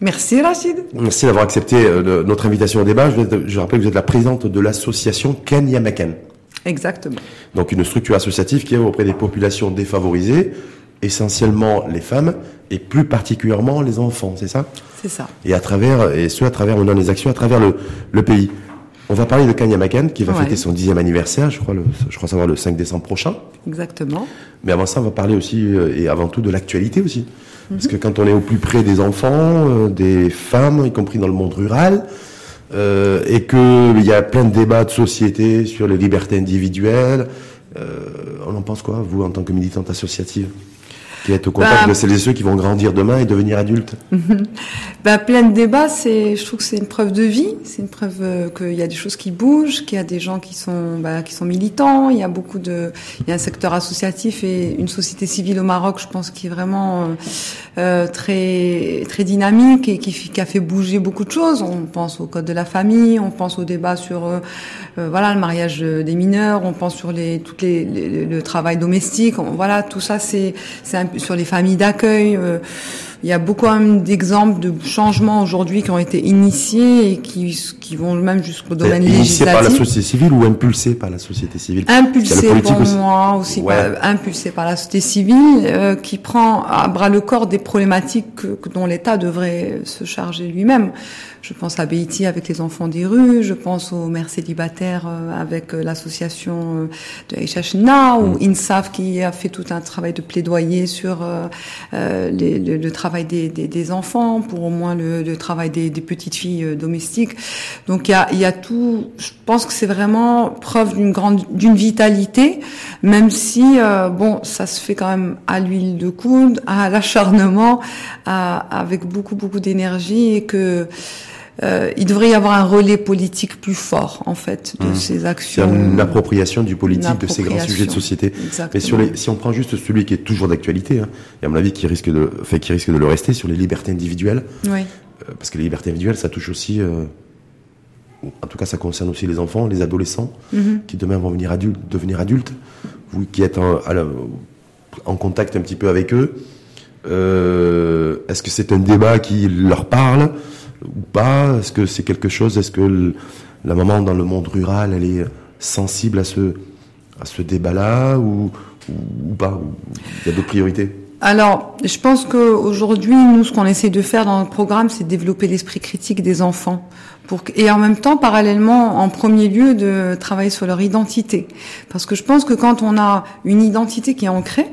Merci Rachid. Merci d'avoir accepté euh, notre invitation au débat. Je, je, rappelle que vous êtes la présidente de l'association Kenya Maken. Exactement. Donc une structure associative qui est auprès des populations défavorisées, essentiellement les femmes et plus particulièrement les enfants, c'est ça? C'est ça. Et à travers et ce à travers on a des actions à travers le, le pays. On va parler de Kenya Maken qui va Ouais. fêter son dixième anniversaire, je crois, le, je crois savoir le 5 décembre prochain. Exactement. Mais avant ça, on va parler aussi euh, et avant tout de l'actualité aussi. Parce que quand on est au plus près des enfants, euh, des femmes, y compris dans le monde rural, euh, et que il y a plein de débats de société sur les libertés individuelles, euh, on en pense quoi, vous, en tant que militante associative, qui êtes au contact Bah, de celles et ceux qui vont grandir demain et devenir adultes Bah, plein de débats, c'est, je trouve que c'est une preuve de vie. C'est une preuve euh, qu'il y a des choses qui bougent, qu'il y a des gens qui sont, bah, qui sont militants. Il y a beaucoup de, il y a un secteur associatif et une société civile au Maroc, je pense, qui est vraiment euh, euh, très, très dynamique et qui, qui a fait bouger beaucoup de choses. On pense au code de la famille, on pense au débat sur, euh, voilà, le mariage des mineurs, on pense sur les, toutes les, les- le travail domestique. On- voilà, tout ça, c'est, sur les familles d'accueil. Euh, il y a beaucoup d'exemples de changements aujourd'hui qui ont été initiés et qui, qui vont même jusqu'au domaine Initié par la législatif. société civile ou impulsé par la société civile? Il y a Impulsé le politique pour aussi. moi aussi, Ouais. par- la société civile, euh, qui prend à bras le corps des problématiques que, que dont l'État devrait se charger lui-même. Je pense à Beiti avec les enfants des rues, je pense aux mères célibataires euh, avec euh, l'association euh, de Echachna ou INSAF qui a fait tout un travail de plaidoyer sur euh, euh, les- le, le travail des, des, des enfants, pour au moins le, travail des, petites filles euh, domestiques. Donc il y a, tout. Je pense que c'est vraiment preuve d'une grande, d'une vitalité, même si euh, bon, ça se fait quand même à l'huile de coude, à l'acharnement, avec beaucoup beaucoup d'énergie et que euh, il devrait y avoir un relais politique plus fort en fait de ces C'est actions. une appropriation du politique de ces grands sujets de société. Exactement. Mais sur les, si on prend juste celui qui est toujours d'actualité, hein, et à mon avis qui risque de, enfin, qui risque de le rester sur les libertés individuelles, Oui. euh, parce que les libertés individuelles, ça touche aussi, euh, en tout cas, ça concerne aussi les enfants, les adolescents, Mhm. qui demain vont venir adultes, devenir adultes. Vous qui êtes en, à la- en contact un petit peu avec eux, euh, est-ce que c'est un débat qui leur parle? Ou pas? Est-ce que c'est quelque chose? Est-ce que la maman dans le monde rural, elle est sensible à ce à ce débat-là ou, ou, pas? Il y a d'autres priorités? Alors, je pense qu'aujourd'hui, nous, ce qu'on essaie de faire dans notre programme, c'est de développer l'esprit critique des enfants. Et en même temps, parallèlement, en premier lieu, de travailler sur leur identité. Parce que je pense que quand on a une identité qui est ancrée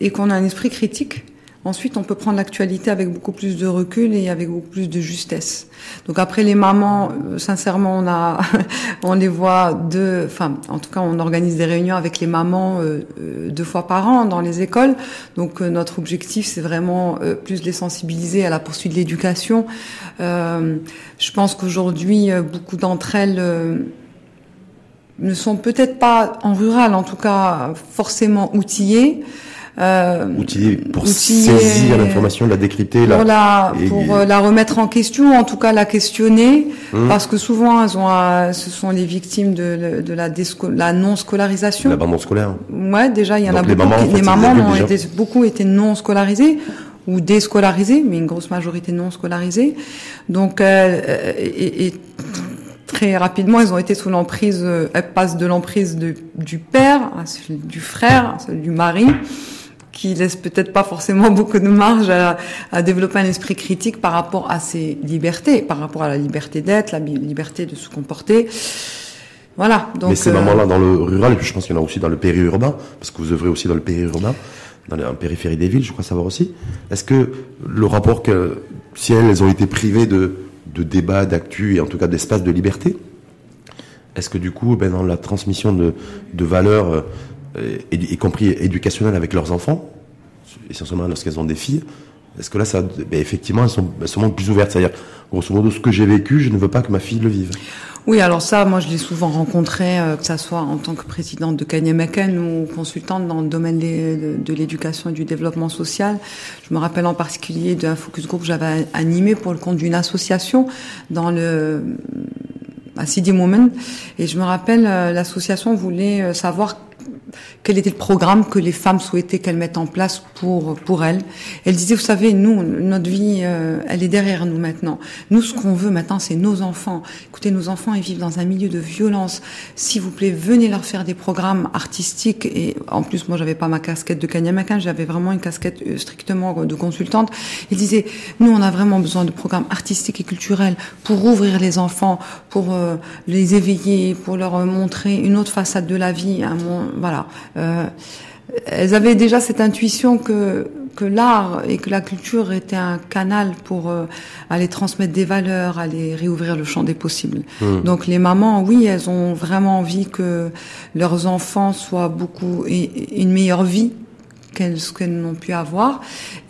et qu'on a un esprit critique, ensuite, on peut prendre l'actualité avec beaucoup plus de recul et avec beaucoup plus de justesse. Donc après, les mamans, euh, sincèrement, on a, on les voit deux, enfin, en tout cas, on organise des réunions avec les mamans euh, euh, deux fois par an dans les écoles. Donc notre objectif, c'est vraiment plus les sensibiliser à la poursuite de l'éducation. Je pense qu'aujourd'hui, beaucoup d'entre elles ne sont peut-être pas en rural, en tout cas forcément outillées. Euh, Outillés pour saisir l'information, la décrypter, pour la, et- pour euh, la remettre en question, en tout cas la questionner, Hum. parce que souvent elles ont à- ce sont les victimes de, de la, non scolarisation. l'abandon scolaire. Ouais, déjà il y en Donc a les beaucoup. mamans, en qui- fait, les mamans ont été beaucoup été non scolarisées ou déscolarisées, mais une grosse majorité non scolarisées. Donc euh, euh, et, et très rapidement, elles ont été sous l'emprise. euh, Elles passent de l'emprise du père à du frère, à du mari qui laisse peut-être pas forcément beaucoup de marge à, à développer un esprit critique par rapport à ses libertés, par rapport à la liberté d'être, la liberté de se comporter. Voilà. Donc, Mais ces euh, mamans-là dans le rural, et puis je pense qu'il y en a aussi dans le périurbain, parce que vous œuvrez aussi dans le périurbain, dans la périphérie des villes, je crois savoir aussi. Est-ce que le rapport que, si elles, elles ont été privées de, de débats, d'actu, et en tout cas d'espace de liberté, est-ce que du coup, ben, dans la transmission de, de valeurs, euh, y compris éducationnelles avec leurs enfants, essentiellement lorsqu'elles ont des filles, est-ce que là, ça, ben, effectivement, elles, sont, elles plus ouvertes C'est-à-dire, grosso modo, ce que j'ai vécu, je ne veux pas que ma fille le vive. Oui, alors ça, moi, je l'ai souvent rencontré, euh, que ça soit en tant que présidente de Kanyamaken ou consultante dans le domaine de, l'éducation et du développement social. Je me rappelle en particulier d'un focus group que j'avais animé pour le compte d'une association dans le à Sidi Moment. Et je me rappelle, euh, l'association voulait euh, savoir quel était le programme que les femmes souhaitaient qu'elles mettent en place pour pour elles. Elle disait, vous savez, nous, notre vie, euh, elle est derrière nous maintenant. Nous, ce qu'on veut maintenant, c'est nos enfants. Écoutez, nos enfants, ils vivent dans un milieu de violence. S'il vous plaît, venez leur faire des programmes artistiques. Et en plus, moi, j'avais pas ma casquette de Kanyamakan, j'avais vraiment une casquette euh, strictement de consultante. Il disait, nous, on a vraiment besoin de programmes artistiques et culturels pour ouvrir les enfants, pour euh, les éveiller, pour leur montrer une autre façade de la vie. Un voilà euh, elles avaient déjà cette intuition que que l'art et que la culture étaient un canal pour euh, aller transmettre des valeurs, aller réouvrir le champ des possibles. Hmm. Donc les mamans, oui, elles ont vraiment envie que leurs enfants soient beaucoup et, une meilleure vie qu'elles qu'elles n'ont pu avoir.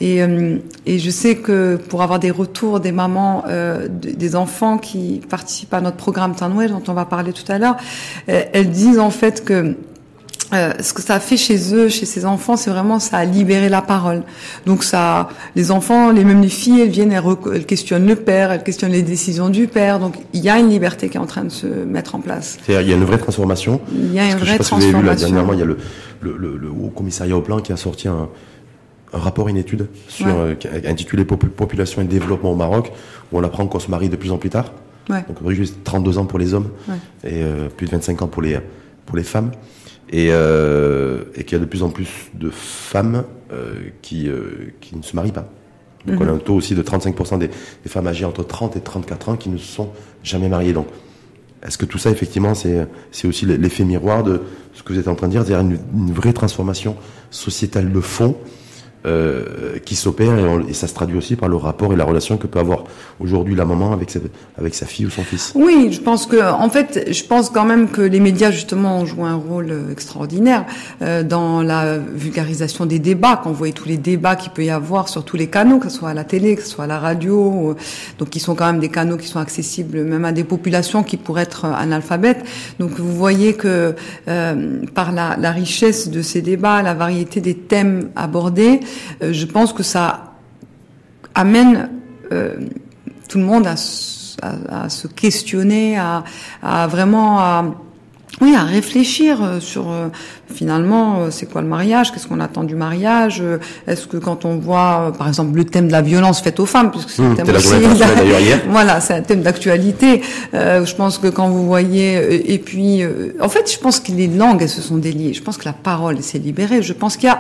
Et, euh, et je sais que pour avoir des retours des mamans, des enfants qui participent à notre programme Tanouel, dont on va parler tout à l'heure, elles disent en fait que euh, ce que ça a fait chez eux, chez ces enfants, c'est vraiment ça a libéré la parole. Donc ça, les enfants, les mêmes les filles, elles viennent, elles, questionnent le père, elles questionnent les décisions du père. Donc il y a une liberté qui est en train de se mettre en place. Il y a une vraie transformation. Il y a une vraie transformation. Si vous avez vu, là, dernièrement, il y a le, le, le, Haut Commissariat au Plan qui a sorti un, un rapport, une étude sur, euh, intitulé Population et développement au Maroc, où on apprend qu'on se marie de plus en plus tard. Ouais. Donc aujourd'hui, 32 ans pour les hommes et euh, plus de 25 ans pour les pour les femmes et, euh, et qu'il y a de plus en plus de femmes euh, qui, euh, qui ne se marient pas. Donc on a mhm. un taux aussi de 35% des, des, femmes âgées entre 30 et 34 ans qui ne se sont jamais mariées. Donc est-ce que tout ça, effectivement, c'est aussi l'effet miroir de ce que vous êtes en train de dire, c'est-à-dire une, une, vraie transformation sociétale de fond euh, qui s'opère et, ça se traduit aussi par le rapport et la relation que peut avoir aujourd'hui la maman avec sa, avec sa fille ou son fils. Oui, je pense que en fait, je pense quand même que les médias justement ont joué un rôle euh, extraordinaire euh, dans la vulgarisation des débats. Quand vous voyez tous les débats qu'il peut y avoir sur tous les canaux, que ce soit à la télé, que ce soit à la radio, donc qui sont quand même des canaux qui sont accessibles même à des populations qui pourraient être analphabètes. Donc vous voyez que par la, richesse de ces débats, la variété des thèmes abordés, euh, je pense que ça amène euh, tout le monde à, se questionner, à, vraiment à, oui, à réfléchir euh, sur finalement c'est quoi le mariage, qu'est-ce qu'on attend du mariage, est-ce que quand on voit par exemple le thème de la violence faite aux femmes, puisque c'est un mmh, thème aussi, voilà, c'est un thème d'actualité. je pense que quand vous voyez et puis en fait, je pense que les langues elles se sont déliées. Je pense que la parole s'est libérée. Je pense qu'il y a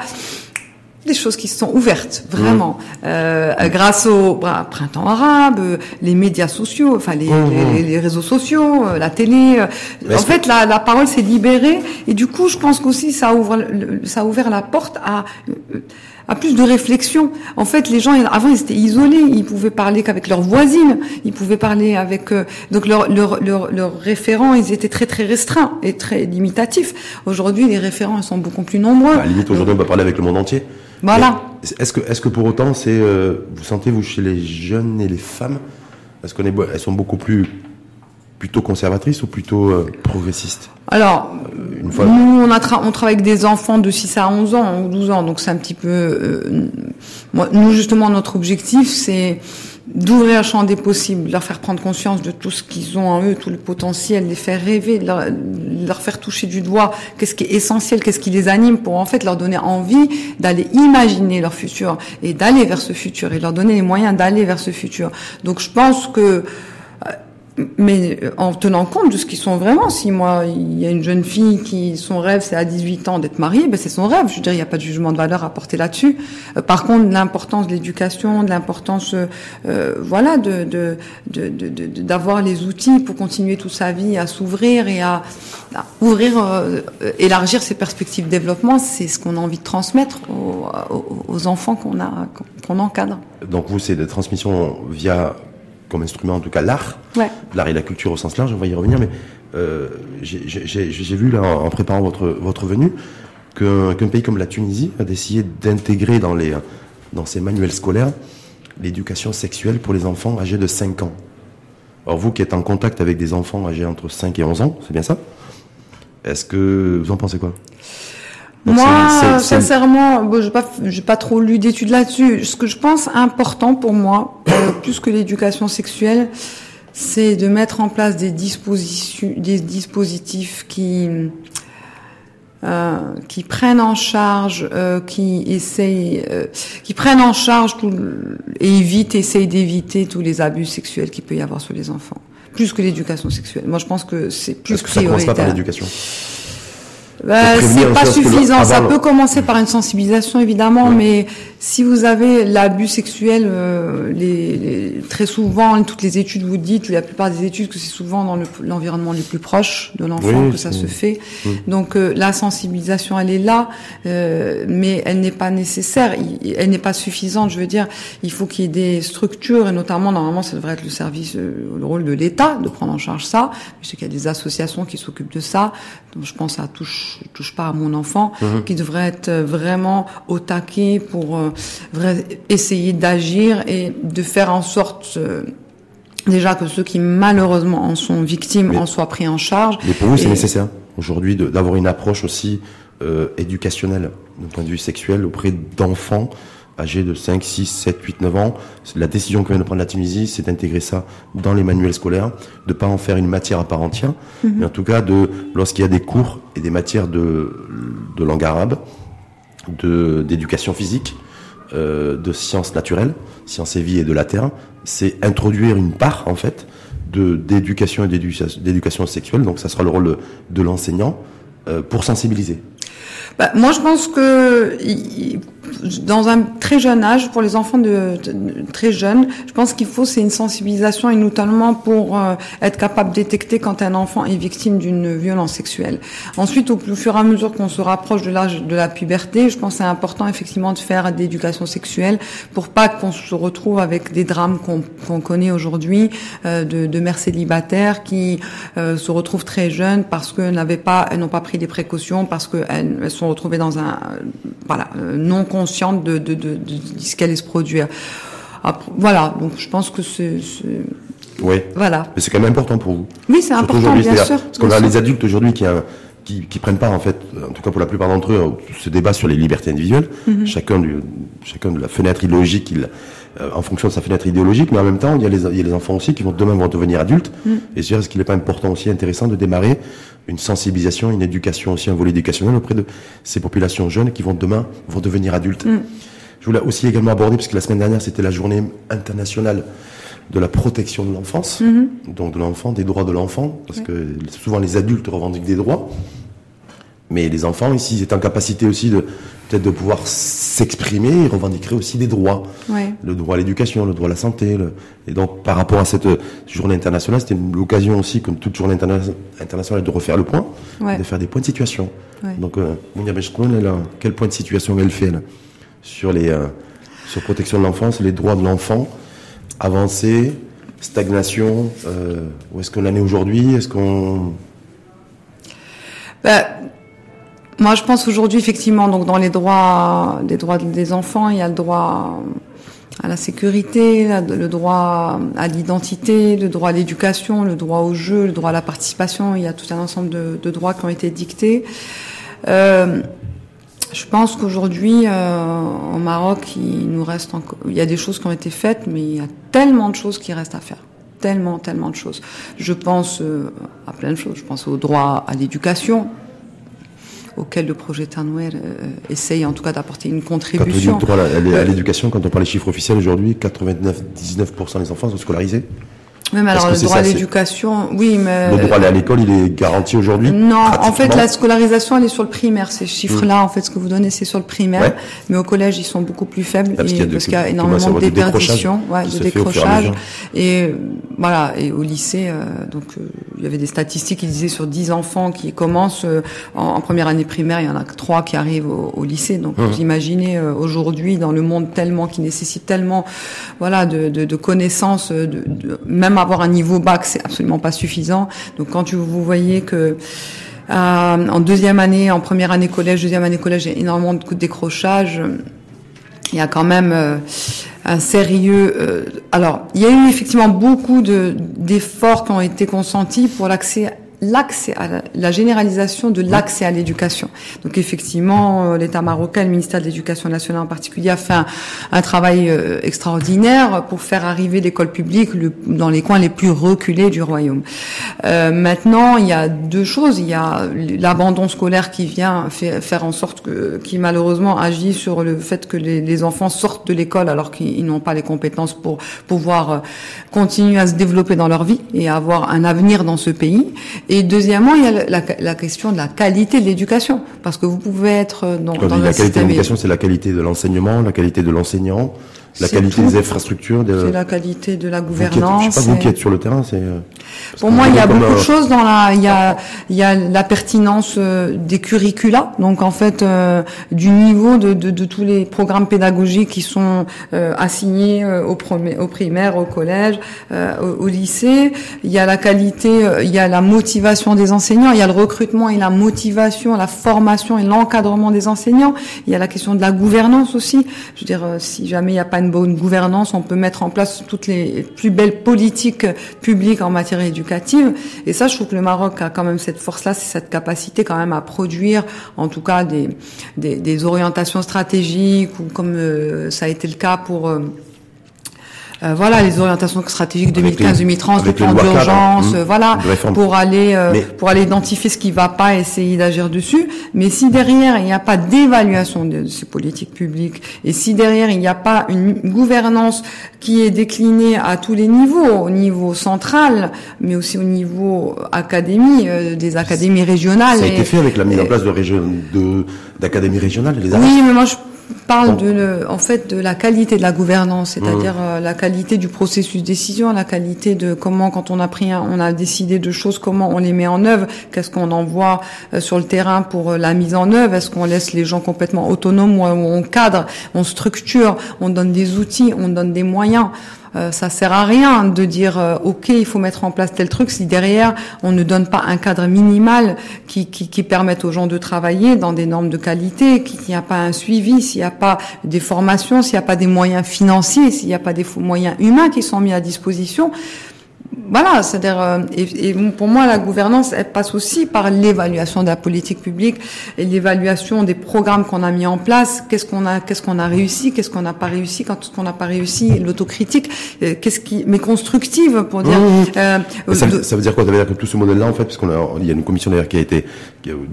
des choses qui se sont ouvertes vraiment mmh. euh, grâce au bah, printemps arabe, euh, les médias sociaux, enfin les, mmh. les, les réseaux sociaux, euh, la télé. Euh. en fait, la, la parole s'est libérée et du coup, je pense qu'aussi ça ouvre ça a ouvert la porte à à plus de réflexion. En fait, les gens avant ils étaient isolés, ils pouvaient parler qu'avec leurs voisines, ils pouvaient parler avec donc leurs leur, leur, leur référents, ils étaient très très restreints et très limitatifs. Aujourd'hui, les référents ils sont beaucoup plus nombreux. À la limite, aujourd'hui, on peut parler avec le monde entier. Voilà. Est-ce que, est-ce que pour autant, c'est, euh, vous sentez vous chez les jeunes et les femmes, est-ce qu'elles sont beaucoup plus plutôt conservatrices ou plutôt euh, progressistes Alors, euh, Une fois... nous, on, a on travaille avec des enfants de 6 à 11 ans ou 12 ans, donc c'est un petit peu... moi, nous, justement, notre objectif, c'est d'ouvrir le champ des possibles, leur faire prendre conscience de tout ce qu'ils ont en eux, tout le potentiel, les faire rêver, leur, leur faire toucher du doigt qu'est-ce qui est essentiel, qu'est-ce qui les anime pour en fait leur donner envie d'aller imaginer leur futur et d'aller vers ce futur et leur donner les moyens d'aller vers ce futur. Donc je pense que mais euh, en tenant compte de ce qu'ils sont vraiment. Si moi, il y a une jeune fille qui, son rêve, c'est à 18 ans d'être mariée, ben c'est son rêve. Je veux dire, il n'y a pas de jugement de valeur à porter là-dessus. Euh, par contre, l'importance de l'éducation, de l'importance, euh, voilà, de, de, d'avoir les outils pour continuer toute sa vie à s'ouvrir et à, ouvrir, élargir ses perspectives de développement, c'est ce qu'on a envie de transmettre aux, enfants qu'on a, qu'on encadre. Donc vous, c'est des transmissions via comme instrument, en tout cas l'art, l'art et la culture au sens large, on va y revenir, mais euh, j'ai vu là, en, préparant votre, votre venue qu'un pays comme la Tunisie a décidé d'intégrer dans, les, dans ses manuels scolaires l'éducation sexuelle pour les enfants âgés de 5 ans. Alors vous qui êtes en contact avec des enfants âgés entre 5 et 11 ans, c'est bien ça? Est-ce que vous en pensez quoi? Moi, sincèrement, bon, j'ai pas, j'ai pas trop lu d'études là-dessus. Ce que je pense important pour moi, euh, plus que l'éducation sexuelle, c'est de mettre en place des dispositions, des dispositifs qui euh, qui prennent en charge, euh, qui essayent, euh, qui prennent en charge tout, et évitent, essayent d'éviter tous les abus sexuels qu'il peut y avoir sur les enfants, plus que l'éducation sexuelle. Moi, je pense que c'est plus Est-ce que ça commence pas par l'éducation? Bah, c'est pas suffisant. Ça peut commencer par une sensibilisation évidemment, Ouais. mais si vous avez l'abus sexuel, euh, les, les- très souvent, toutes les études vous dites, la plupart des études, que c'est souvent dans le- l'environnement le plus proche de l'enfant Oui, que ça se fait. Donc euh, la sensibilisation, elle est là, euh, mais elle n'est pas nécessaire, il- elle n'est pas suffisante. Je veux dire, il faut qu'il y ait des structures, et notamment normalement, ça devrait être le service, euh, le rôle de l'État de prendre en charge ça. Je sais qu'il y a des associations qui s'occupent de ça. Je pense à touche, touche pas à mon enfant, Mhm. qui devrait être vraiment au taquet pour euh, essayer d'agir et de faire en sorte euh, déjà que ceux qui malheureusement en sont victimes Mais- en soient pris en charge. Mais pour vous, c'est Et- nécessaire aujourd'hui d'avoir une approche aussi euh, éducationnelle d'un point de vue sexuel auprès d'enfants âgés de 5, 6, 7, 8, 9 ans. La décision que vient de prendre la Tunisie, c'est d'intégrer ça dans les manuels scolaires, de pas en faire une matière à part entière, mais en tout cas de lorsqu'il y a des cours et des matières de, de langue arabe, de d'éducation physique, euh, de sciences naturelles, sciences et vie et de la terre, c'est introduire une part en fait de d'éducation et d'éducation sexuelle. Donc ça sera le rôle de, l'enseignant euh, pour sensibiliser. Bah, moi, je pense que dans un très jeune âge, pour les enfants de, de- très jeunes, je pense qu'il faut c'est une sensibilisation et notamment pour euh, être capable de détecter quand un enfant est victime d'une violence sexuelle. Ensuite, au plus fur et à mesure qu'on se rapproche de l'âge de la puberté, je pense c'est important effectivement de faire d'éducation sexuelle pour pas qu'on se retrouve avec des drames qu'on qu'on connaît aujourd'hui euh, de, de mères célibataires qui euh, se retrouvent très jeunes parce qu'elles n'avaient pas, elles n'ont pas pris des précautions, parce qu'elles elles sont retrouvées dans un, euh, voilà, euh, non conscientes de, de, de, de ce qui allait se produire. Après, voilà, donc je pense que c'est, Oui. voilà. Mais c'est quand même important pour vous. Oui, c'est important, bien sûr. Parce qu'on a sûr. les adultes aujourd'hui qui, euh, qui, qui prennent pas, en fait, en tout cas pour la plupart d'entre eux, ce débat sur les libertés individuelles. Mhm. Chacun, du, chacun de la fenêtre idéologique, qu'il, euh, en fonction de sa fenêtre idéologique, mais en même temps, il y a les, il y a les enfants aussi qui vont demain vont devenir adultes. Mhm. Et c'est est-ce qu'il n'est pas important aussi, intéressant de démarrer une sensibilisation, une éducation aussi, un volet éducationnel auprès de ces populations jeunes qui vont demain vont devenir adultes. Mhm. Je voulais aussi également aborder, parce que la semaine dernière, c'était la journée internationale de la protection de l'enfance, Mhm. donc de l'enfant, des droits de l'enfant, parce que souvent les adultes revendiquent des droits, mais les enfants, ici, ils étaient en capacité aussi de peut-être de pouvoir s'exprimer, ils revendiqueraient aussi des droits, Ouais. le droit à l'éducation, le droit à la santé, le- et donc par rapport à cette euh, journée internationale, c'était l'occasion aussi, comme toute journée interna- internationale, de refaire le point, Ouais. de faire des points de situation. Ouais. Donc, euh, Mounia elle a- quel point de situation elle fait là, sur les euh, sur protection de l'enfance, les droits de l'enfant, avancée, stagnation, euh, où est-ce qu'on en est aujourd'hui? Est-ce qu'on Ben, moi, je pense aujourd'hui, effectivement, donc dans les droits, des droits des enfants, il y a le droit à la sécurité, le droit à l'identité, le droit à l'éducation, le droit au jeu, le droit à la participation. Il y a tout un ensemble de, droits qui ont été dictés. Euh, je pense qu'aujourd'hui, euh, au Maroc, il nous reste encore, il y a des choses qui ont été faites, mais il y a tellement de choses qui restent à faire. Tellement, tellement de choses. Je pense euh, à plein de choses. Je pense au droit à l'éducation, auquel le projet Tanouer euh, essaye en tout cas d'apporter une quand on dit contribution. à Euh, l'éducation, quand on parle des chiffres officiels aujourd'hui, 99-19% des enfants sont scolarisés. Même alors que le droit ça, à l'éducation, oui, mais Le droit à l'école, il est garanti aujourd'hui Non, en fait, la scolarisation, elle est sur le primaire. Ces chiffres-là, en fait, ce que vous donnez, c'est sur le primaire. Ouais. Mais au collège, ils sont beaucoup plus faibles parce et- qu'il y a de- parce qu'il y a énormément de avoir du décrochage déperdition, ouais, qui de décrochage. Et euh, voilà. Et au lycée, euh, donc euh, il y avait des statistiques qui disaient sur 10 enfants qui commencent euh, en, en première année primaire, il y en a que trois qui arrivent au, au lycée. Donc Mmh. vous imaginez aujourd'hui dans le monde tellement qui nécessite tellement, voilà, de, de, de connaissances, de, de- même avoir un niveau bac, c'est absolument pas suffisant. Donc quand vous voyez que euh, en deuxième année, en première année collège, deuxième année collège, il y a énormément de coups de décrochage. Il y a quand même euh, un sérieux. euh, alors, il y a eu effectivement beaucoup de d'efforts qui ont été consentis pour l'accès l'accès à la, généralisation de l'accès à l'éducation. Donc effectivement, euh, l'État marocain, le ministère de l'Éducation nationale en particulier, a fait un, travail euh, extraordinaire pour faire arriver l'école publique dans les coins les plus reculés du royaume. Euh, maintenant, il y a deux choses. Il y a l'abandon scolaire qui vient faire en sorte que, qui malheureusement agit sur le fait que les, les enfants sortent de l'école alors qu'ils n'ont pas les compétences pour pouvoir continuer à se développer dans leur vie et avoir un avenir dans ce pays. Et deuxièmement, il y a la, la question de la qualité de l'éducation, parce que vous pouvez être dans, dans la qualité de l'éducation, c'est la qualité de l'enseignement, la qualité de l'enseignant, la qualité des infrastructures. De... C'est la qualité de la gouvernance. Je sais pas vous qui êtes sur le terrain, c'est. Euh, Pour moi, il y a beaucoup de euh, choses dans la. Il y a, il y a la pertinence euh, des curricula, donc en fait du niveau de, de, de, tous les programmes pédagogiques qui sont assignés au, au primaire, au collège, au, au, lycée. Il y a la qualité, il y a la motivation des enseignants, il y a le recrutement et la motivation, la formation et l'encadrement des enseignants. Il y a la question de la gouvernance aussi. Je veux dire, si jamais il n'y a pas une bonne gouvernance, on peut mettre en place toutes les plus belles politiques publiques en matière éducative. Et ça, je trouve que le Maroc a quand même cette force-là, c'est cette capacité quand même à produire, en tout cas, des, des, orientations stratégiques, ou comme euh, ça a été le cas pour... Euh, euh, voilà les orientations stratégiques 2015-2030, le plan d'urgence, mmh. voilà, pour aller euh, pour aller identifier ce qui va pas, essayer d'agir dessus. Mais si derrière il n'y a pas d'évaluation de, ces politiques publiques et si derrière il n'y a pas une gouvernance qui est déclinée à tous les niveaux, au niveau central, mais aussi au niveau académie, euh, des académies régionales. Ça a été fait avec la mise en place de région de d'académies régionales. Les oui, mais moi je parle de, en fait, de la qualité de la gouvernance, c'est-à-dire mmh. euh, la qualité du processus de décision, la qualité de comment, quand on a pris, on a décidé de choses, comment on les met en œuvre, qu'est-ce qu'on envoie euh, sur le terrain pour euh, la mise en œuvre, est-ce qu'on laisse les gens complètement autonomes ou on cadre, on structure, on donne des outils, on donne des moyens. Euh, ça sert à rien de dire euh, ok il faut mettre en place tel truc si derrière on ne donne pas un cadre minimal qui, qui, qui permette aux gens de travailler dans des normes de qualité, qu'il n'y a pas un suivi, s'il n'y a pas des formations, s'il n'y a pas des moyens financiers, s'il n'y a pas des moyens humains qui sont mis à disposition voilà, c'est-à-dire, euh, et, pour moi, la gouvernance, elle passe aussi par l'évaluation de la politique publique et l'évaluation des programmes qu'on a mis en place. Qu'est-ce qu'on a, qu'est-ce qu'on a réussi, qu'est-ce qu'on n'a pas réussi, quand ce qu'on n'a pas réussi, l'autocritique, euh, qu'est-ce qui, mais constructive pour dire. Mmh. Euh, ça, veut dire quoi Ça veut dire que tout ce modèle-là, en fait, puisqu'on a, il y a une commission d'ailleurs qui a été,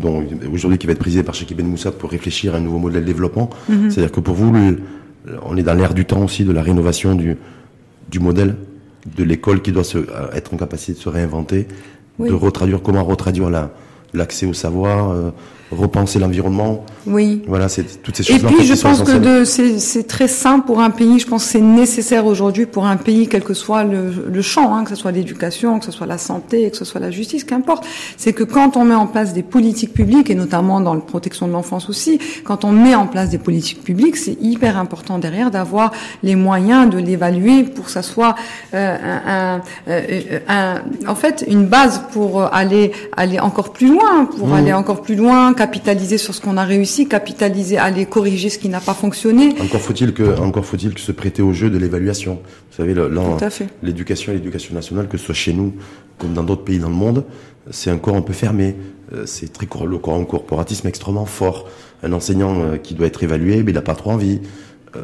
dont aujourd'hui qui va être présidée par Cheikh Ben Moussa pour réfléchir à un nouveau modèle de développement. Mmh. C'est-à-dire que pour vous, on est dans l'ère du temps aussi de la rénovation du du modèle de l'école qui doit se, euh, être en capacité de se réinventer, de retraduire comment retraduire l'accès au savoir, euh, repenser l'environnement. Oui. Voilà, c'est toutes ces choses. Et puis, je pense que c'est très simple pour un pays. Je pense que c'est nécessaire aujourd'hui pour un pays, quel que soit le, le champ, hein, que ce soit l'éducation, que ce soit la santé, que ce soit la justice, qu'importe. C'est que quand on met en place des politiques publiques, et notamment dans la protection de l'enfance aussi, quand on met en place des politiques publiques, c'est hyper important derrière d'avoir les moyens de l'évaluer pour que ça soit euh, un, euh, un, en fait, une base pour aller aller encore plus loin, pour mmh. aller encore plus loin capitaliser sur ce qu'on a réussi, capitaliser, aller corriger ce qui n'a pas fonctionné. Encore faut-il que, encore faut-il que se prêter au jeu de l'évaluation. Vous savez, l'éducation et l'éducation nationale, que ce soit chez nous comme dans d'autres pays dans le monde, c'est un corps un peu fermé. Euh, c'est très le corps en corporatisme extrêmement fort. Un enseignant euh, qui doit être évalué, mais il n'a pas trop envie. Euh,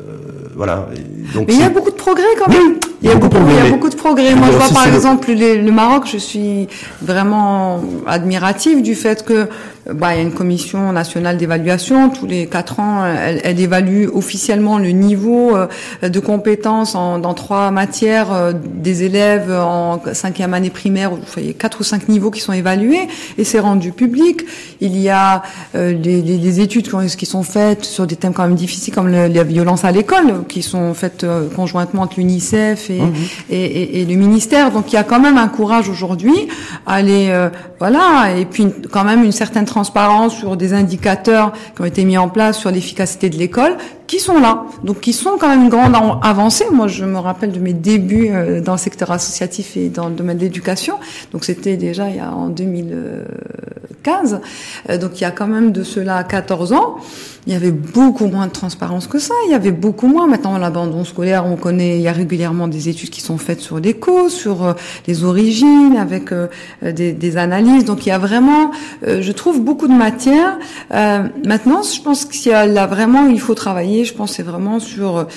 voilà. Donc mais il y a beaucoup de progrès quand même. il, y a beaucoup, il y a beaucoup de progrès. Moi, je vois par exemple le... Maroc. Je suis vraiment admirative du fait que bah, il y a une commission nationale d'évaluation. Tous les quatre ans, elle, elle, évalue officiellement le niveau euh, de compétences en, dans trois matières euh, des élèves en cinquième année primaire. Il y a quatre ou cinq niveaux qui sont évalués et c'est rendu public. Il y a euh, les, les, études qui sont faites sur des thèmes quand même difficiles comme le, la violence à l'école, qui sont faites conjointement entre l'UNICEF et, mmh. et, et, et, le ministère. Donc il y a quand même un courage aujourd'hui à aller, voilà, et puis quand même une certaine transparence sur des indicateurs qui ont été mis en place sur l'efficacité de l'école qui sont là, donc qui sont quand même une grande avancée. Moi, je me rappelle de mes débuts euh, dans le secteur associatif et dans le domaine de l'éducation. Donc, c'était déjà il y a en 2015. Euh, donc, il y a quand même de cela 14 ans il y avait beaucoup moins de transparence que ça. Il y avait beaucoup moins. Maintenant, l'abandon scolaire, on connaît, il y a régulièrement des études qui sont faites sur les causes, sur euh, les origines, avec des, des, analyses. Donc, il y a vraiment, je trouve, beaucoup de matière. maintenant, je pense qu'il y a là vraiment, il faut travailler. Je pense c'est vraiment sur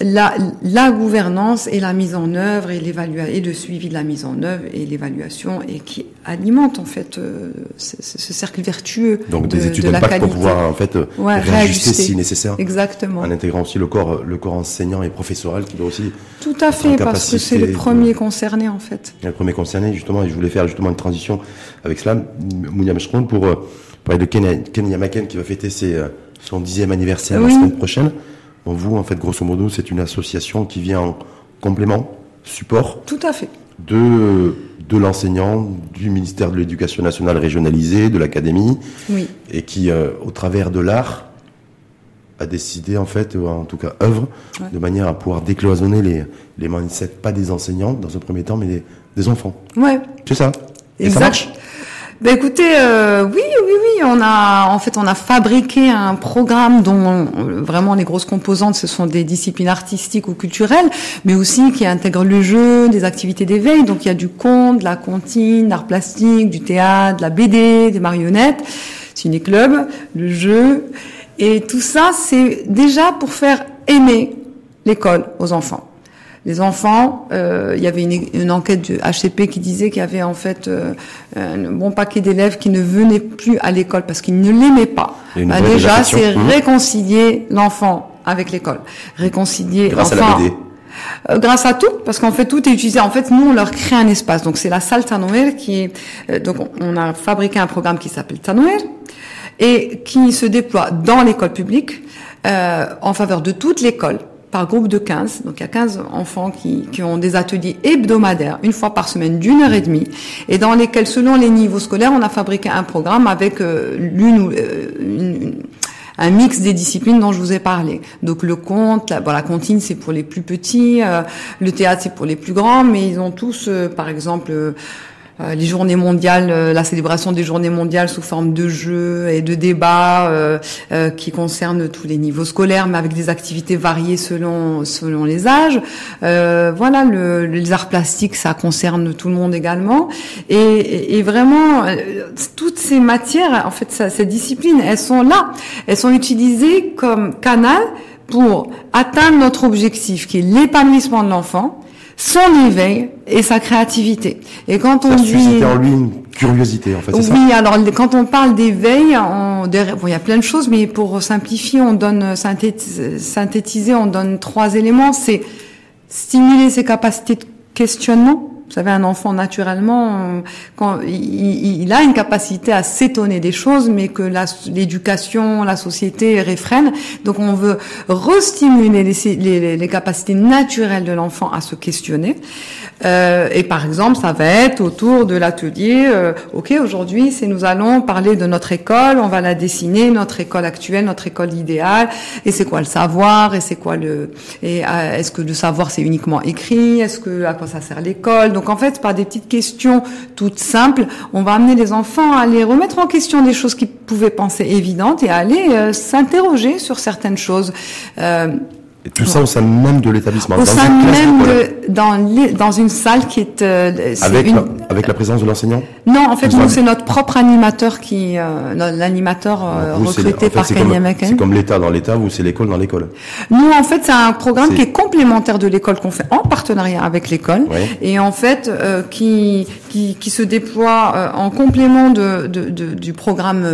la, la gouvernance et la mise en œuvre et et le suivi de la mise en œuvre et l'évaluation et qui alimente en fait euh, ce, ce, cercle vertueux donc de, des études de la d'impact pour pouvoir en fait euh, Ouais, réajuster réajuster. si nécessaire Exactement. en intégrant aussi le corps le corps enseignant et professoral qui doit aussi Tout à fait, parce que c'est capacité le de- premier concerné en fait. le premier concerné justement et je voulais faire justement une transition avec cela Mounia Meshroun pour euh, parler de Ken, Ken Yamaken qui va fêter ses, euh, son dixième anniversaire Oui. la semaine prochaine bon vous en fait grosso modo c'est une association qui vient en complément support Tout à fait. de de l'enseignant, du ministère de l'Éducation nationale régionalisée, de l'académie, Oui. et qui, euh, au travers de l'art, a décidé en fait, ou en tout cas œuvre, Ouais. de manière à pouvoir décloisonner les les mindsets, pas des enseignants dans un premier temps, mais des, des enfants. Ouais. C'est ça. Et ça Exact. marche? Ben écoutez, euh, oui, on a en fait on a fabriqué un programme dont euh, vraiment les grosses composantes ce sont des disciplines artistiques ou culturelles, mais aussi qui intègrent le jeu, des activités d'éveil. Donc il y a du conte, de la comptine, l'art plastique, du théâtre, de la BD, des marionnettes, ciné-club, le jeu, et tout ça c'est déjà pour faire aimer l'école aux enfants. Les enfants, euh, il y avait une, une enquête du HCP qui disait qu'il y avait en fait euh, un bon paquet d'élèves qui ne venaient plus à l'école parce qu'ils ne l'aimaient pas. Bah, déjà, c'est Mhm. réconcilier l'enfant avec l'école, réconcilier Grâce à l'enfant. la BD. Euh, grâce à tout, parce qu'en fait tout est utilisé. En fait, nous on leur crée un espace. Donc c'est la salle Tanoël qui est. euh, donc on a fabriqué un programme qui s'appelle Tanoël et qui se déploie dans l'école publique euh, en faveur de toute l'école par groupe de 15. Donc il y a 15 enfants qui, ont des ateliers hebdomadaires, une fois par semaine, d'une heure et demie, et dans lesquels, selon les niveaux scolaires, on a fabriqué un programme avec euh, l'une ou euh, une- un mix des disciplines dont je vous ai parlé. Donc le conte, la, bon, la comptine c'est pour les plus petits, euh, le théâtre c'est pour les plus grands, mais ils ont tous, par exemple, les journées mondiales, euh, la célébration des journées mondiales sous forme de jeux et de débats euh, euh, qui concernent tous les niveaux scolaires, mais avec des activités variées selon selon les âges. Euh, voilà, le, les arts plastiques, ça concerne tout le monde également. Et, et- vraiment, euh, toutes ces matières, en fait, ces disciplines, elles sont là, elles sont utilisées comme canal pour atteindre notre objectif, qui est l'épanouissement de l'enfant son éveil et sa créativité. Et quand on dit en lui une curiosité, en fait, ça oui, alors quand on parle d'éveil, bon, il y a plein de choses, mais pour simplifier, on donne synthéti- synthétiser, on donne trois éléments. C'est stimuler ses capacités de questionnement. Vous savez, un enfant naturellement, euh, quand il, il- a une capacité à s'étonner des choses, mais que l'éducation, la société réfrène. Donc, on veut restimuler les, les- les- les capacités naturelles de l'enfant à se questionner. Euh, et par exemple, ça va être autour de l'atelier. euh, ok, aujourd'hui, c'est nous allons parler de notre école. On va la dessiner, notre école actuelle, notre école idéale. Et c'est quoi le savoir Et c'est quoi le Et euh, est-ce que le savoir c'est uniquement écrit Est-ce que à quoi ça sert l'école? Donc en fait, par des petites questions toutes simples, on va amener les enfants à aller remettre en question des choses qu'ils pouvaient penser évidentes et à aller euh, s'interroger sur certaines choses. Euh, Et tout ça au sein même de l'établissement. au dans sein même de dans une salle qui est euh, Avec, une- la, avec la présence de l'enseignant non en fait nous c'est notre propre animateur qui euh, l'animateur euh, recruté en fait, par c'est comme, l'État dans l'État ou c'est l'école dans l'école. Nous, en fait, c'est un programme qui est complémentaire de l'école qu'on fait en partenariat avec l'école et en fait qui, qui qui se déploie en complément de, de, de- du programme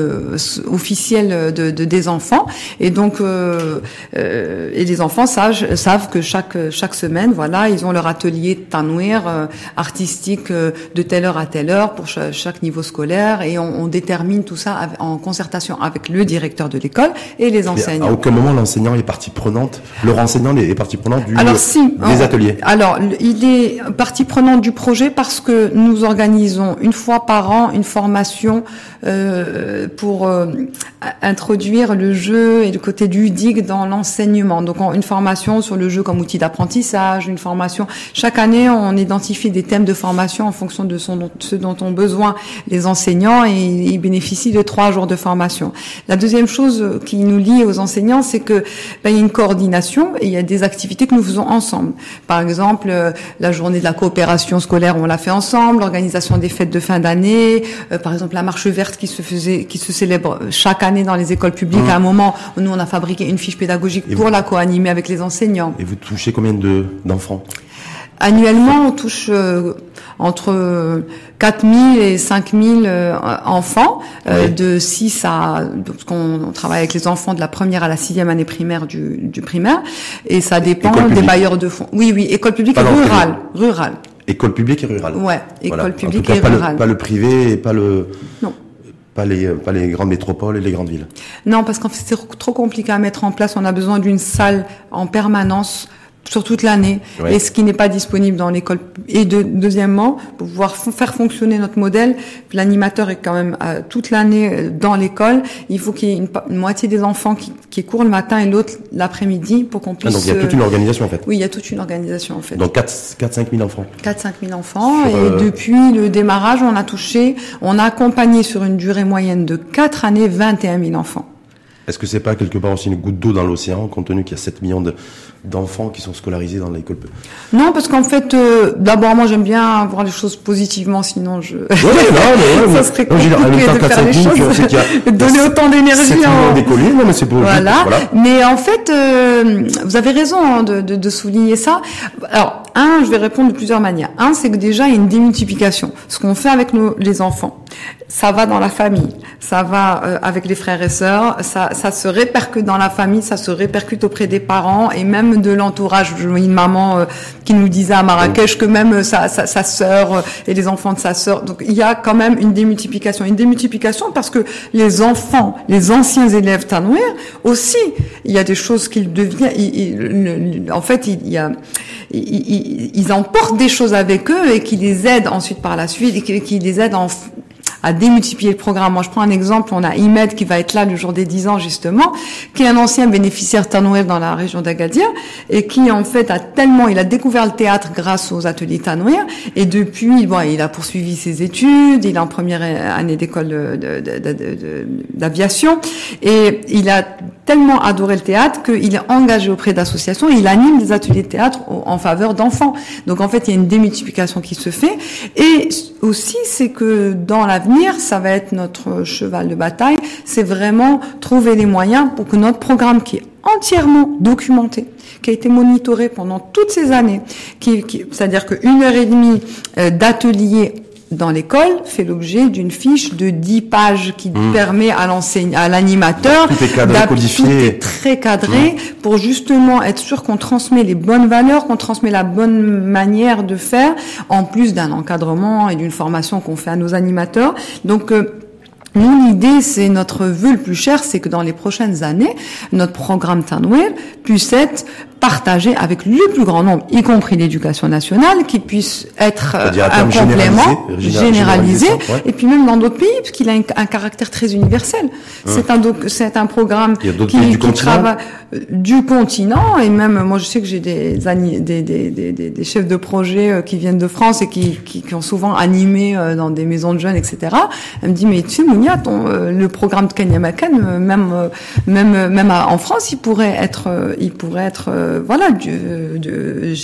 officiel de, de des enfants et donc et les enfants savent savent que chaque chaque semaine, voilà, ils ont leur atelier de tanouir euh, artistique euh, de telle heure à telle heure pour chaque, niveau scolaire et on, on, détermine tout ça en concertation avec le directeur de l'école et les enseignants. à aucun moment l'enseignant est partie prenante, le renseignant est partie prenante du, alors, si, des ateliers. Alors il est partie prenante du projet parce que nous organisons une fois par an une formation euh, pour introduire le jeu et le côté ludique dans l'enseignement. Donc une formation sur le jeu comme outil d'apprentissage, une formation. Chaque année, on identifie des thèmes de formation en fonction de son, ce dont ont besoin les enseignants et ils bénéficient de trois jours de formation. La deuxième chose qui nous lie aux enseignants, c'est que ben, il y a une coordination et il y a des activités que nous faisons ensemble. Par exemple, euh, la journée de la coopération scolaire, on l'a fait ensemble. L'organisation des fêtes de fin d'année, par exemple la marche verte qui se faisait, qui se célèbre chaque année dans les écoles publiques. Mmh. À un moment, nous on a fabriqué une fiche pédagogique pour la co-animer avec les enseignants. Et vous touchez combien de d'enfants? Annuellement, on touche euh, entre 4000 et 5000 euh, enfants euh, de 6 à parce qu'on travaille avec les enfants de la première à la sixième année primaire du, du primaire et ça dépend des bailleurs de fonds. Oui, oui, école publique et rurale, rurale. École publique et rurale. Ouais, école publique et pas rurale. Le, pas le privé et pas le. Non. Pas les, pas les grandes métropoles et les grandes villes. Non, parce qu'en fait, c'est trop compliqué à mettre en place. On a besoin d'une salle en permanence sur toute l'année et ce qui n'est pas disponible dans l'école. Et de, deuxièmement, pour pouvoir faire fonctionner notre modèle, l'animateur est quand même euh, toute l'année euh, dans l'école. Il faut qu'il y ait une, moitié des enfants qui, qui courent le matin et l'autre l'après-midi pour qu'on puisse. Ah, donc il y a toute une organisation en fait. Oui, il y a toute une organisation en fait. Donc 4-5 000 enfants. 4-5 000 enfants. et euh, depuis le démarrage, on a touché, on a accompagné sur une durée moyenne de 4 années 21 000 enfants. Est-ce que c'est pas quelque part aussi une goutte d'eau dans l'océan, compte tenu qu'il y a 7 millions de, d'enfants qui sont scolarisés dans l'école Non, parce qu'en fait, euh, d'abord, moi, j'aime bien voir les choses positivement, sinon je... Ouais, non, mais ça serait compliqué de faire les choses, donner autant d'énergie en... non, mais c'est pour... Voilà. voilà. Mais en fait, euh, vous avez raison hein, de, de, de, souligner ça. Alors, un, je vais répondre de plusieurs manières. Un, c'est que déjà, il y a une démultiplication. Ce qu'on fait avec nos, les enfants, ça va dans la famille, ça va euh, avec les frères et sœurs, ça, ça se répercute dans la famille, ça se répercute auprès des parents et même de l'entourage. Une maman euh, qui nous disait à Marrakech que même euh, sa, sa, sa sœur et les enfants de sa sœur. Donc il y a quand même une démultiplication, une démultiplication parce que les enfants, les anciens élèves tanouir aussi, il y a des choses qu'ils deviennent. en fait, il y a ils, ils, emportent des choses avec eux et qui les aident ensuite par la suite et qui les aident en, à démultiplier le programme. Moi, je prends un exemple. On a Imed qui va être là le jour des 10 ans, justement, qui est un ancien bénéficiaire Tanouel dans la région d'Agadir et qui, en fait, a tellement, il a découvert le théâtre grâce aux ateliers Tanouer et depuis, bon, il a poursuivi ses études, il est en première année d'école d'aviation et il a tellement adoré le théâtre qu'il est engagé auprès d'associations il anime des ateliers de théâtre en faveur d'enfants. Donc, en fait, il y a une démultiplication qui se fait et aussi, c'est que dans l'avenir, ça va être notre cheval de bataille, c'est vraiment trouver les moyens pour que notre programme qui est entièrement documenté, qui a été monitoré pendant toutes ces années, c'est-à-dire qu'une heure et demie euh, d'atelier dans l'école fait l'objet d'une fiche de 10 pages qui mmh. permet à l'enseignant, à l'animateur, codifié, très cadré mmh. pour justement être sûr qu'on transmet les bonnes valeurs, qu'on transmet la bonne manière de faire, en plus d'un encadrement et d'une formation qu'on fait à nos animateurs. Donc euh, nous, l'idée, c'est notre vœu le plus cher, c'est que dans les prochaines années, notre programme Tanwell puisse être partagé avec le plus grand nombre, y compris l'éducation nationale, qui puisse être un complément généralisé, et puis même dans d'autres pays, puisqu'il a un, caractère très universel. C'est un c'est un programme qui, qui travaille euh, du continent, et même moi je sais que j'ai des, des, des, des, des, chefs de projet euh, qui viennent de France et qui, qui, qui, ont souvent animé euh, dans des maisons de jeunes, etc. Elle me dit mais tu sais Ton, le programme de Kenya Makan, même même même en France, il pourrait être il pourrait être euh, voilà, de,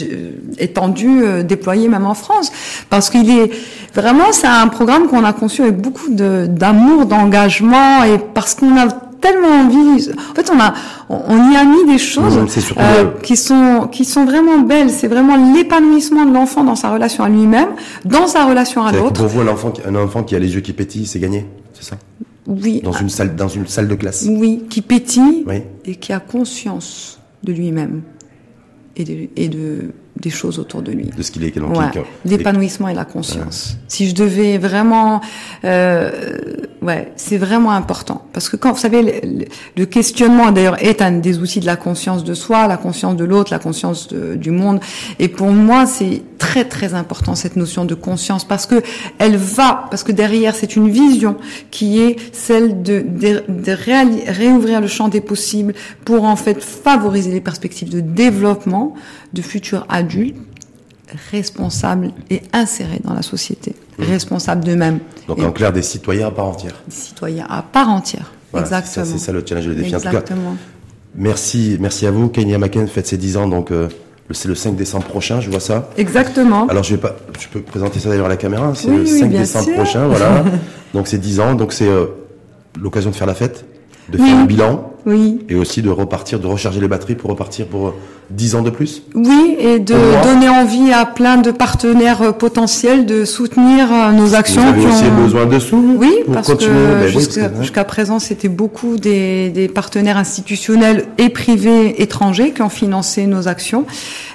étendu, euh, déployé même en France, parce qu'il est vraiment c'est un programme qu'on a conçu avec beaucoup d'amour, d'engagement et parce qu'on a tellement envie. En fait, on a, on y a mis des choses euh, qui sont qui sont vraiment belles. C'est vraiment l'épanouissement de l'enfant dans sa relation à lui-même, dans sa relation à l'autre. Pour vous, un enfant, un enfant qui a les yeux qui pétillent, c'est gagné, c'est ça? Oui. Dans une salle, dans une salle de classe. Oui, qui pétille et qui a conscience de lui-même et de, et de des choses autour de lui. De ce qu'il est. Ouais. L'épanouissement et la conscience. Si je devais vraiment, euh, ouais, c'est vraiment important parce que quand vous savez, le, le questionnement d'ailleurs est un des outils de la conscience de soi, la conscience de l'autre, la conscience de, du monde. Et pour moi, c'est très très important cette notion de conscience parce que elle va, parce que derrière c'est une vision qui est celle de, de, de réouvrir le champ des possibles pour en fait favoriser les perspectives de développement de futurs adultes responsables et insérés dans la société, mmh. responsables d'eux-mêmes. Donc et en clair, des citoyens à part entière. Des citoyens à part entière. Voilà, Exactement. C'est ça, le challenge, le défi. Exactement. En tout cas, merci, merci à vous. Kenya Maken fête ses 10 ans, donc euh, c'est le 5 décembre prochain, je vois ça. Exactement. Alors je vais pas, je peux présenter ça d'ailleurs à la caméra. C'est Oui, le oui, 5 bien décembre sûr. prochain, voilà. donc c'est 10 ans, donc c'est euh, l'occasion de faire la fête, de Oui. faire le bilan Oui. et aussi de repartir, de recharger les batteries pour repartir pour euh, 10 ans de plus. Oui, et de donner envie à plein de partenaires euh, potentiels de soutenir euh, nos actions. Vous avez qui aussi ont- besoin de sous Oui, pour parce continuer. que Ben oui, hein. jusqu'à présent, c'était beaucoup des, des partenaires institutionnels et privés étrangers qui ont financé nos actions.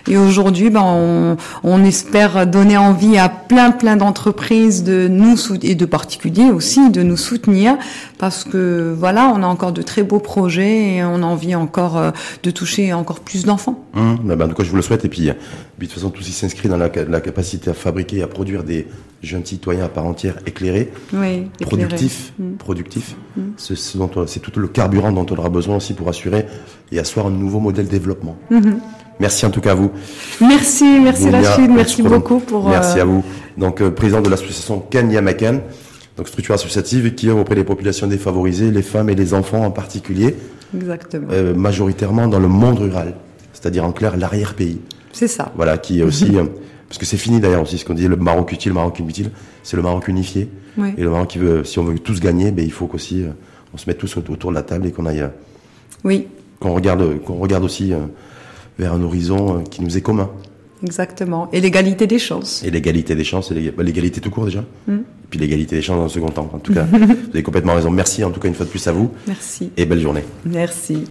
Et aujourd'hui, ben, on, on espère donner envie à plein, plein d'entreprises de nous et de particuliers aussi de nous soutenir parce que voilà, on a encore de très beaux projets et on a envie encore euh, de toucher encore plus d'enfants. Ben, ben, en tout cas, je vous le souhaite. Et puis, euh, puis de toute façon, tout ce qui s'inscrit dans la, ca- la capacité à fabriquer et à produire des jeunes citoyens à part entière éclairés, Oui, productifs, productifs. C'est ce dont on- c'est tout le carburant dont on aura besoin aussi pour assurer et asseoir un nouveau modèle de développement. Merci en tout cas à vous. Merci, merci Rachid, merci beaucoup pour. Merci euh, à vous. Donc, euh, président de l'association Kenya Makan, donc structure associative qui œuvre auprès des populations défavorisées, les femmes et les enfants en particulier, Exactement. euh, majoritairement dans le monde rural, c'est-à-dire en clair l'arrière-pays. C'est ça. Voilà, qui est aussi, euh, parce que c'est fini d'ailleurs aussi ce qu'on dit, le Maroc utile, le Maroc inutile, c'est le Maroc unifié. Oui. Et le Maroc qui veut, si on veut tous gagner, ben, il faut qu'aussi euh, on se mette tous autour de la table et qu'on aille, Oui, qu'on regarde, qu'on regarde aussi euh, vers un horizon qui nous est commun. Exactement. Et l'égalité des chances. Et l'égalité des chances, et bah, l'égalité tout court déjà. Mm. Et puis l'égalité des chances dans un second temps. En tout cas, vous avez complètement raison. Merci en tout cas une fois de plus à vous Merci. et belle journée. Merci.